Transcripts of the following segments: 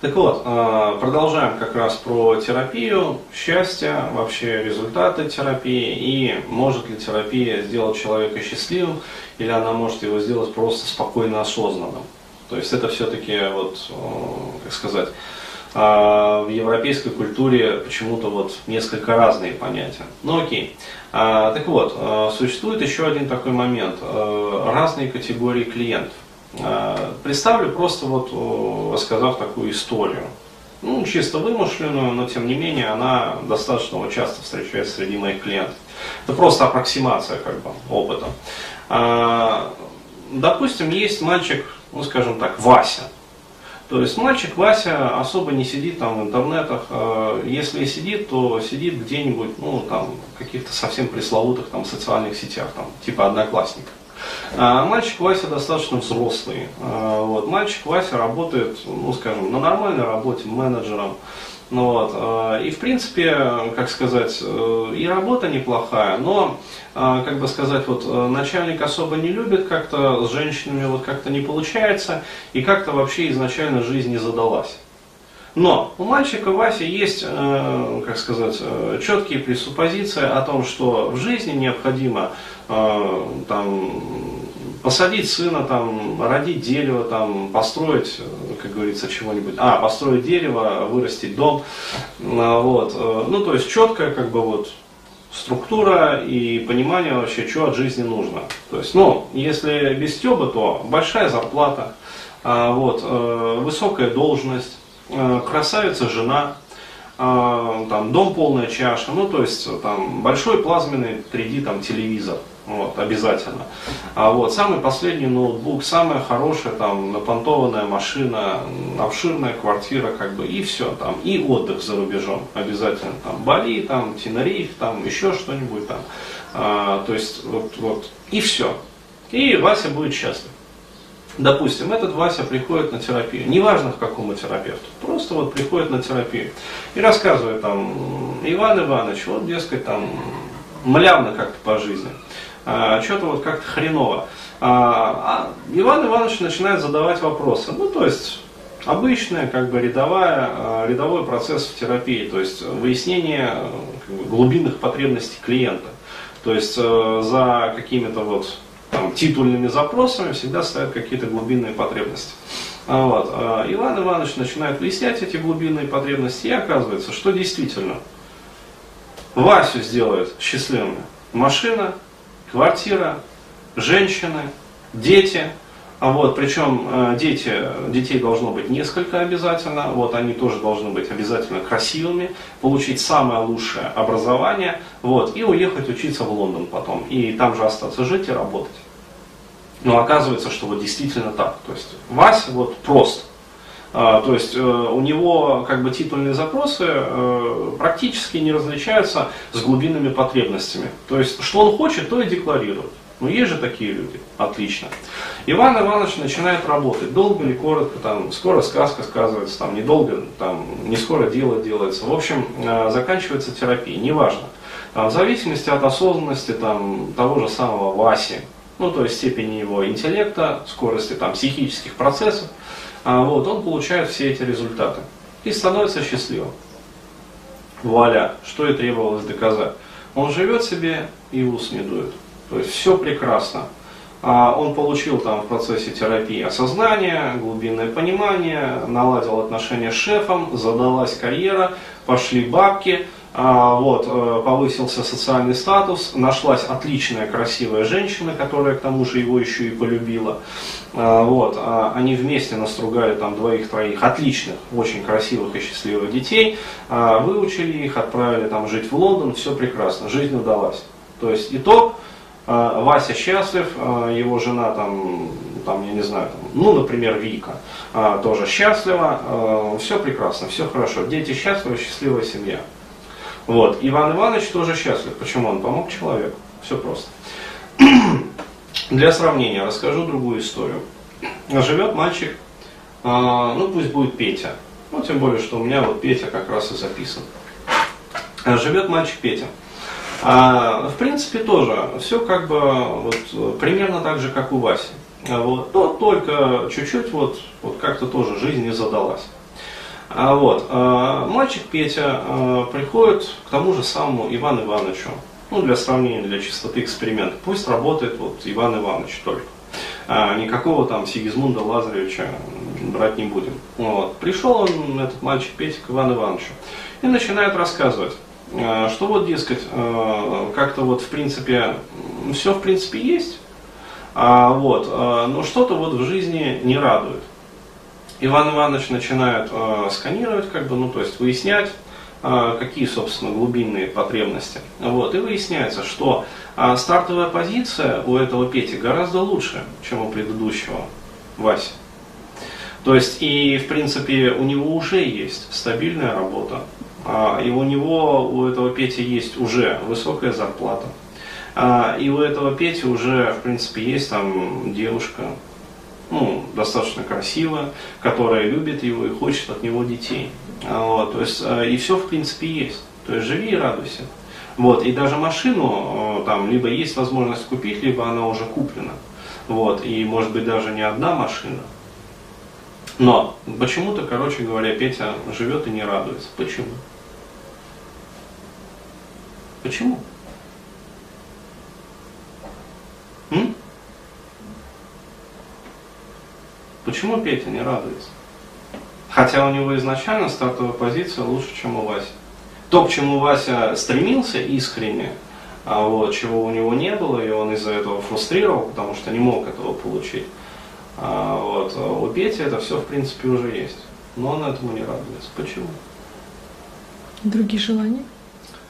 Так вот, э, продолжаем как раз про терапию, счастье, вообще результаты терапии и может ли терапия сделать человека счастливым или она может его сделать просто спокойно осознанным. То есть это все-таки, вот, э, как сказать, э, в европейской культуре почему-то вот несколько разные понятия. Ну окей. Так вот, существует еще один такой момент. Разные категории клиентов. Э, представлю просто вот рассказав такую историю. Ну, чисто вымышленную, но тем не менее она достаточно часто встречается среди моих клиентов. Это просто аппроксимация как бы опыта. Допустим, есть мальчик, ну скажем так, Вася. То есть мальчик Вася особо не сидит там в интернетах. Э, если и сидит, то сидит где-нибудь, ну там, каких-то совсем пресловутых там социальных сетях, там, типа одноклассников. А мальчик Вася достаточно взрослый. А, вот. Мальчик Вася работает, ну скажем, на нормальной работе менеджером. Ну, вот. А, и в принципе, как сказать, э, и работа неплохая, но, как бы сказать, вот э, начальник особо не любит, как-то с женщинами вот как-то не получается, и как-то вообще изначально жизнь не задалась. Но у мальчика Васи есть, э, как сказать, э, четкие пресуппозиции о том, что в жизни необходимо э, там, посадить сына, там, родить дерево, там, построить, как говорится, чего-нибудь, а, построить дерево, вырастить дом, вот, ну, то есть четкая, как бы, вот, структура и понимание вообще, что от жизни нужно. То есть, ну, если без стеба, то большая зарплата, вот, высокая должность, красавица жена, э, там, дом полная чаша, ну, то есть, там, большой плазменный 3D там, телевизор, вот, обязательно. А вот, самый последний ноутбук, самая хорошая, там, напонтованная машина, обширная квартира, как бы, и все, там, и отдых за рубежом, обязательно, там, Бали, там, Тенериф, там, еще что-нибудь, там, а, то есть, вот, вот, и все. И Вася будет счастлив. Допустим, этот Вася приходит на терапию, неважно к какому терапевту, просто вот приходит на терапию и рассказывает там, Иван Иванович, вот, дескать, там, млявно как-то по жизни, а, что-то вот как-то хреново. А, а Иван Иванович начинает задавать вопросы, ну, то есть, обычная, как бы рядовая, а, рядовой процесс в терапии, то есть выяснение как бы, глубинных потребностей клиента. То есть э, за какими-то вот там, титульными запросами всегда стоят какие-то глубинные потребности. А вот. А Иван Иванович начинает выяснять эти глубинные потребности, и оказывается, что действительно Васю сделает счастливым машина, квартира, женщины, дети – а вот, причем э, дети, детей должно быть несколько обязательно, вот они тоже должны быть обязательно красивыми, получить самое лучшее образование, вот, и уехать учиться в Лондон потом, и там же остаться жить и работать. Но оказывается, что вот действительно так. То есть Вася вот просто. А, то есть э, у него как бы титульные запросы э, практически не различаются с глубинными потребностями. То есть что он хочет, то и декларирует. Ну есть же такие люди, отлично. Иван Иванович начинает работать, долго или коротко, там, скоро сказка сказывается, там, недолго, там, не скоро дело делается. В общем, э, заканчивается терапия, неважно. Там, в зависимости от осознанности там, того же самого Васи, ну то есть степени его интеллекта, скорости там, психических процессов, а, вот, он получает все эти результаты и становится счастливым. Вуаля, что и требовалось доказать. Он живет себе и ус не дует. То есть все прекрасно. А он получил там в процессе терапии осознание, глубинное понимание, наладил отношения с шефом, задалась карьера, пошли бабки, а, вот, э, повысился социальный статус, нашлась отличная, красивая женщина, которая к тому же его еще и полюбила. А, вот, они вместе настругали там двоих-троих отличных, очень красивых и счастливых детей, выучили их, отправили там жить в Лондон, все прекрасно, жизнь удалась. То есть итог – Вася счастлив, а, его жена там, там я не знаю, там, ну, например, Вика, а, тоже счастлива, все прекрасно, все хорошо, дети счастливы, счастливая семья. Вот. Иван Иванович тоже счастлив. Почему? Он помог человеку. Все просто. Для сравнения расскажу другую историю. Живет мальчик, ну пусть будет Петя. Ну, тем более, что у меня вот Петя как раз и записан. Живет мальчик Петя. А, в принципе, тоже все как бы вот, примерно так же, как у Васи. Вот, но только чуть-чуть вот, вот как-то тоже жизнь не задалась. А вот, а, мальчик Петя а, приходит к тому же самому Ивану Ивановичу, ну, для сравнения, для чистоты эксперимента. Пусть работает вот Иван Иванович только. А, никакого там Сигизмунда Лазаревича брать не будем. Вот. Пришел он, этот мальчик Петя, к Ивану Ивановичу и начинает рассказывать, а, что вот, дескать, а, как-то вот в принципе, все в принципе есть, а, вот, а, но что-то вот в жизни не радует. Иван Иванович начинает э, сканировать, как бы, ну, то есть выяснять, э, какие, собственно, глубинные потребности. Вот, и выясняется, что э, стартовая позиция у этого Пети гораздо лучше, чем у предыдущего Васи. То есть, и, в принципе, у него уже есть стабильная работа, э, и у него, у этого Пети есть уже высокая зарплата. И у этого Пети уже, в принципе, есть там девушка, ну, достаточно красивая, которая любит его и хочет от него детей. А, вот, то есть, и все в принципе есть. То есть живи и радуйся. Вот, и даже машину там либо есть возможность купить, либо она уже куплена. Вот, и может быть даже не одна машина. Но почему-то, короче говоря, Петя живет и не радуется. Почему? Почему? М? Почему Петя не радуется? Хотя у него изначально стартовая позиция лучше, чем у Васи. То, к чему Вася стремился искренне, а вот, чего у него не было, и он из-за этого фрустрировал, потому что не мог этого получить. А, вот, а у Пети это все, в принципе, уже есть. Но он этому не радуется. Почему? Другие желания?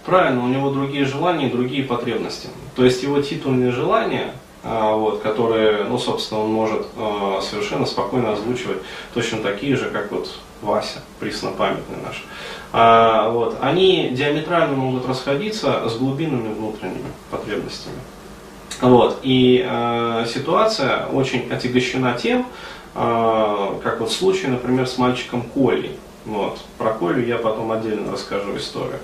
Правильно, у него другие желания и другие потребности. То есть его титульные желания а, вот, которые, ну, собственно, он может э, совершенно спокойно озвучивать точно такие же, как вот Вася, преснопамятный наш. А, вот, они диаметрально могут расходиться с глубинными внутренними потребностями. Вот, и э, ситуация очень отягощена тем, э, как вот случай, например, с мальчиком Колей. Вот, про Колю я потом отдельно расскажу историю.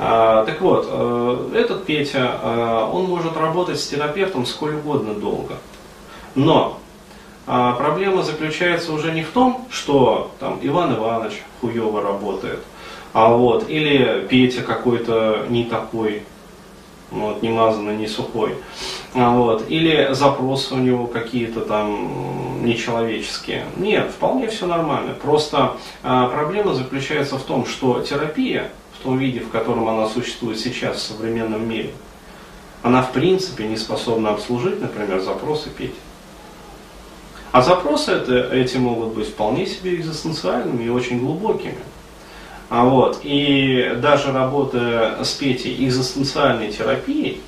А, так вот, э, этот Петя, э, он может работать с терапевтом сколь угодно долго. Но а, проблема заключается уже не в том, что там Иван Иванович хуево работает, а вот, или Петя какой-то не такой, вот, не мазанный, не сухой. А вот, или запросы у него какие-то там нечеловеческие. Нет, вполне все нормально. Просто а, проблема заключается в том, что терапия в том виде, в котором она существует сейчас в современном мире, она в принципе не способна обслужить, например, запросы Пети. А запросы это, эти могут быть вполне себе экзистенциальными и очень глубокими. А вот, и даже работая с Петей экзистенциальной терапией,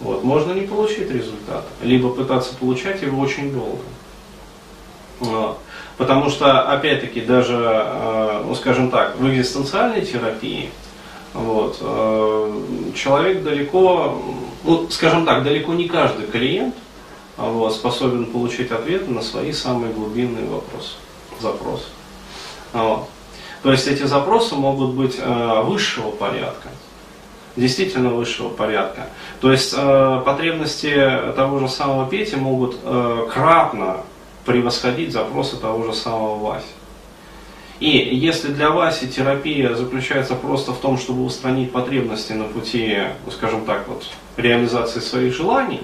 вот, можно не получить результата, либо пытаться получать его очень долго. Потому что, опять-таки, даже, э, ну скажем так, в экзистенциальной терапии вот, э, человек далеко, ну скажем так, далеко не каждый клиент вот, способен получить ответы на свои самые глубинные вопросы, запросы. Вот. То есть эти запросы могут быть э, высшего порядка, действительно высшего порядка. То есть э, потребности того же самого Пети могут э, кратно превосходить запросы того же самого Васи. И если для Васи терапия заключается просто в том, чтобы устранить потребности на пути, ну, скажем так, вот, реализации своих желаний,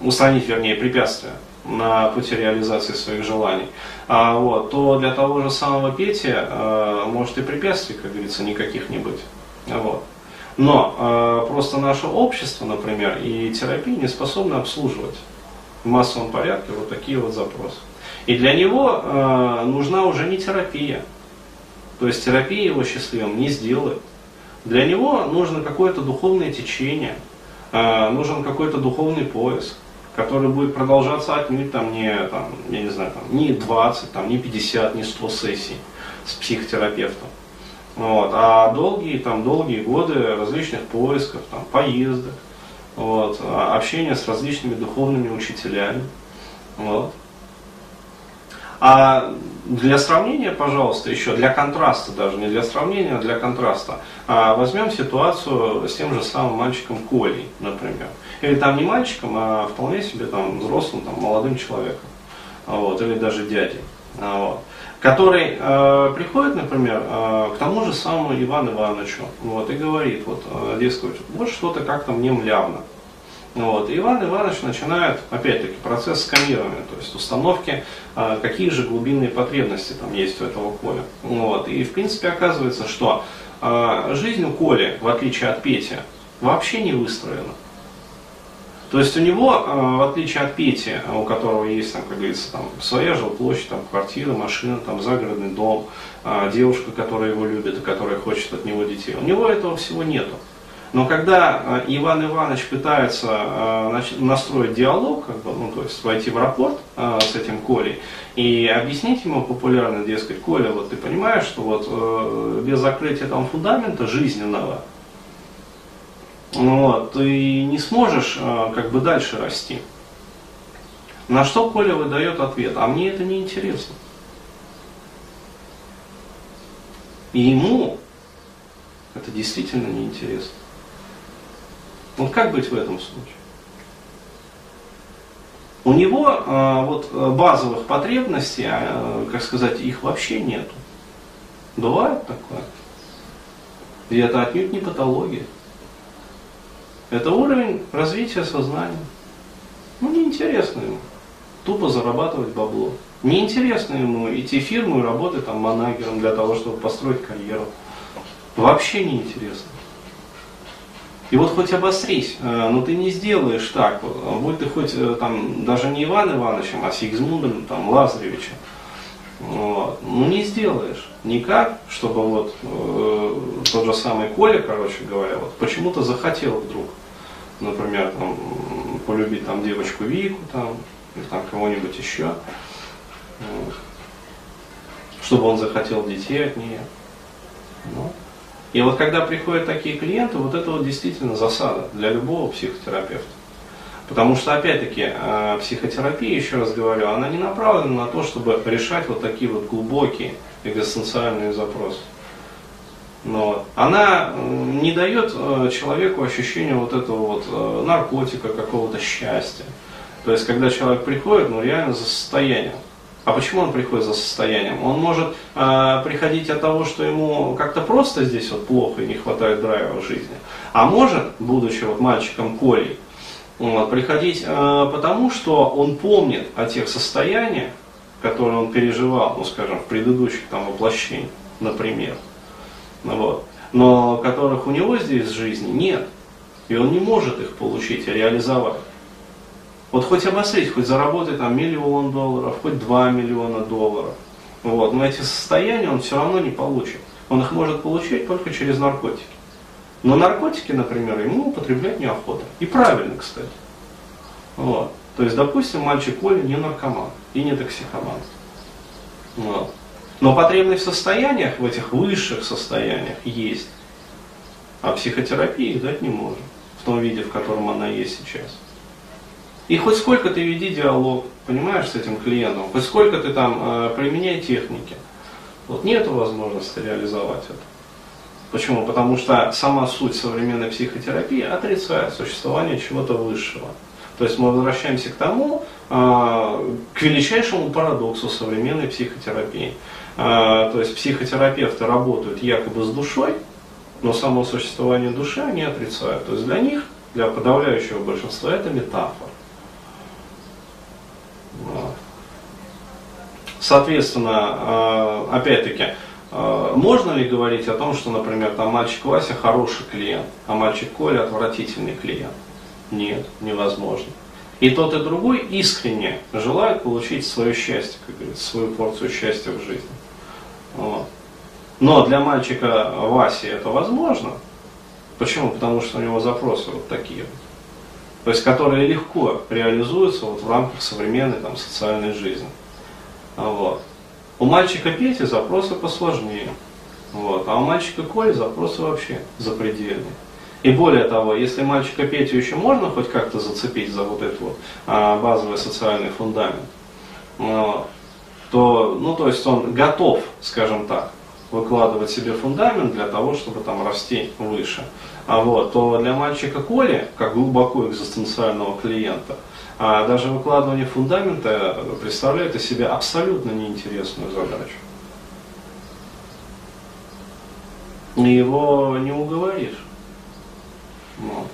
устранить, вернее, препятствия на пути реализации своих желаний, а, вот, то для того же самого Пети а, может и препятствий, как говорится, никаких не быть. Вот. Но а, просто наше общество, например, и терапия не способны обслуживать в массовом порядке вот такие вот запросы. И для него э, нужна уже не терапия. То есть терапия его счастливым не сделает. Для него нужно какое-то духовное течение, э, нужен какой-то духовный поиск, который будет продолжаться отнюдь там не, там, я не знаю, там, не 20, там, не 50, не 100 сессий с психотерапевтом. Вот, а долгие, там, долгие годы различных поисков, там, поездок, вот, а, общение с различными духовными учителями. Вот. А для сравнения, пожалуйста, еще для контраста даже, не для сравнения, а для контраста, а возьмем ситуацию с тем же самым мальчиком Колей, например. Или там не мальчиком, а вполне себе там взрослым, там, молодым человеком. Вот, или даже дядей. Вот. который э, приходит, например, э, к тому же самому Ивану Ивановичу вот, и говорит, вот, э, дескать, вот что-то как-то мне млявно. Вот. И Иван Иванович начинает, опять-таки, процесс сканирования, то есть установки, э, какие же глубинные потребности там есть у этого Коля. Вот. И, в принципе, оказывается, что э, жизнь у Коли, в отличие от Пети, вообще не выстроена. То есть у него, э, в отличие от Пети, у которого есть, там, как говорится, там, своя жилплощадь, там, квартира, машина, там, загородный дом, э, девушка, которая его любит и которая хочет от него детей, у него этого всего нету. Но когда э, Иван Иванович пытается настроить диалог, как бы, ну, то есть войти в рапорт с этим Колей и объяснить ему популярно, дескать, Коля, вот ты понимаешь, что вот без закрытия там фундамента жизненного, вот, ты не сможешь э, как бы дальше расти. На что Коля выдает ответ, а мне это не интересно. И ему это действительно неинтересно. Вот как быть в этом случае? У него э, вот базовых потребностей, э, как сказать, их вообще нету. Бывает такое. И это отнюдь не патология. Это уровень развития сознания. Ну, неинтересно ему. Тупо зарабатывать бабло. Неинтересно ему идти в фирму и работать там манагером для того, чтобы построить карьеру. Вообще неинтересно. И вот хоть обострись, э, но ты не сделаешь так, будь ты хоть э, там даже не Иван Ивановичем, а Сигизмундом там, Лазаревичем. Ну не сделаешь никак, чтобы вот э, тот же самый Коля, короче говоря, вот почему-то захотел вдруг, например, там, полюбить там девочку Вику там, или там кого-нибудь еще, вот. чтобы он захотел детей от нее. Ну. И вот когда приходят такие клиенты, вот это вот действительно засада для любого психотерапевта. Потому что, опять-таки, э, психотерапия, еще раз говорю, она не направлена на то, чтобы решать вот такие вот глубокие экзистенциальные запросы. Но она не дает э, человеку ощущения вот этого вот э, наркотика, какого-то счастья. То есть, когда человек приходит, ну реально за состоянием. А почему он приходит за состоянием? Он может э, приходить от того, что ему как-то просто здесь вот плохо и не хватает драйва в жизни. А может, будучи вот мальчиком Колей, вот, приходить э, потому, что он помнит о тех состояниях, которые он переживал, ну скажем, в предыдущих там воплощениях, например. Ну, вот, но которых у него здесь в жизни нет. И он не может их получить и реализовать. Вот хоть обосрить, хоть заработать там миллион долларов, хоть два миллиона долларов. Вот, но эти состояния он все равно не получит. Он их может получить только через наркотики. Но наркотики, например, ему употреблять неохота. И правильно, кстати. Вот. То есть, допустим, мальчик Коля не наркоман и не токсикоман. Вот. Но потребность в состояниях, в этих высших состояниях есть. А психотерапии их дать не может. В том виде, в котором она есть сейчас. И хоть сколько ты веди диалог, понимаешь, с этим клиентом, хоть сколько ты там э, применяй техники, вот нет возможности реализовать это. Почему? Потому что сама суть современной психотерапии отрицает существование чего-то высшего. То есть мы возвращаемся к тому, а, к величайшему парадоксу современной психотерапии. А, то есть психотерапевты работают якобы с душой, но само существование души они отрицают. То есть для них, для подавляющего большинства, это метафора. Соответственно, а, опять-таки, можно ли говорить о том, что, например, там мальчик Вася хороший клиент, а мальчик Коля отвратительный клиент? Нет, невозможно. И тот, и другой искренне желают получить свое счастье, как говорится, свою порцию счастья в жизни. Вот. Но для мальчика Васи это возможно. Почему? Потому что у него запросы вот такие вот. То есть, которые легко реализуются вот в рамках современной там, социальной жизни. Вот. У мальчика Пети запросы посложнее. Вот. А у мальчика Коли запросы вообще запредельные. И более того, если мальчика Петю еще можно хоть как-то зацепить за вот этот вот а, базовый социальный фундамент, то, ну, то есть он готов, скажем так, выкладывать себе фундамент для того, чтобы там расти выше а вот, то для мальчика Коли, как глубоко экзистенциального клиента, а даже выкладывание фундамента представляет из себя абсолютно неинтересную задачу. И его не уговоришь. Вот.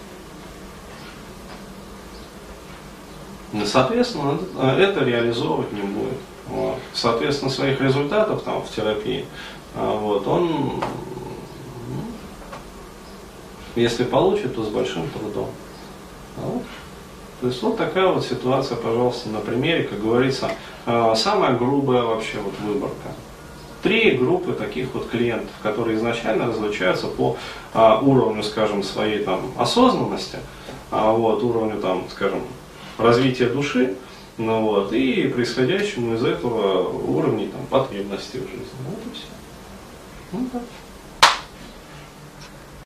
Ну, соответственно, э, это реализовывать не будет. Вот. Соответственно, своих результатов там в терапии а, вот, он если получит, то с большим трудом. Вот. То есть вот такая вот ситуация, пожалуйста, на примере, как говорится, а, самая грубая вообще вот выборка. Три группы таких вот клиентов, которые изначально различаются по а, уровню, скажем, своей там осознанности, а, вот, уровню там, скажем, развития души, ну, вот, и происходящему из этого уровня там, потребностей в жизни. Вот и все. Ну, так.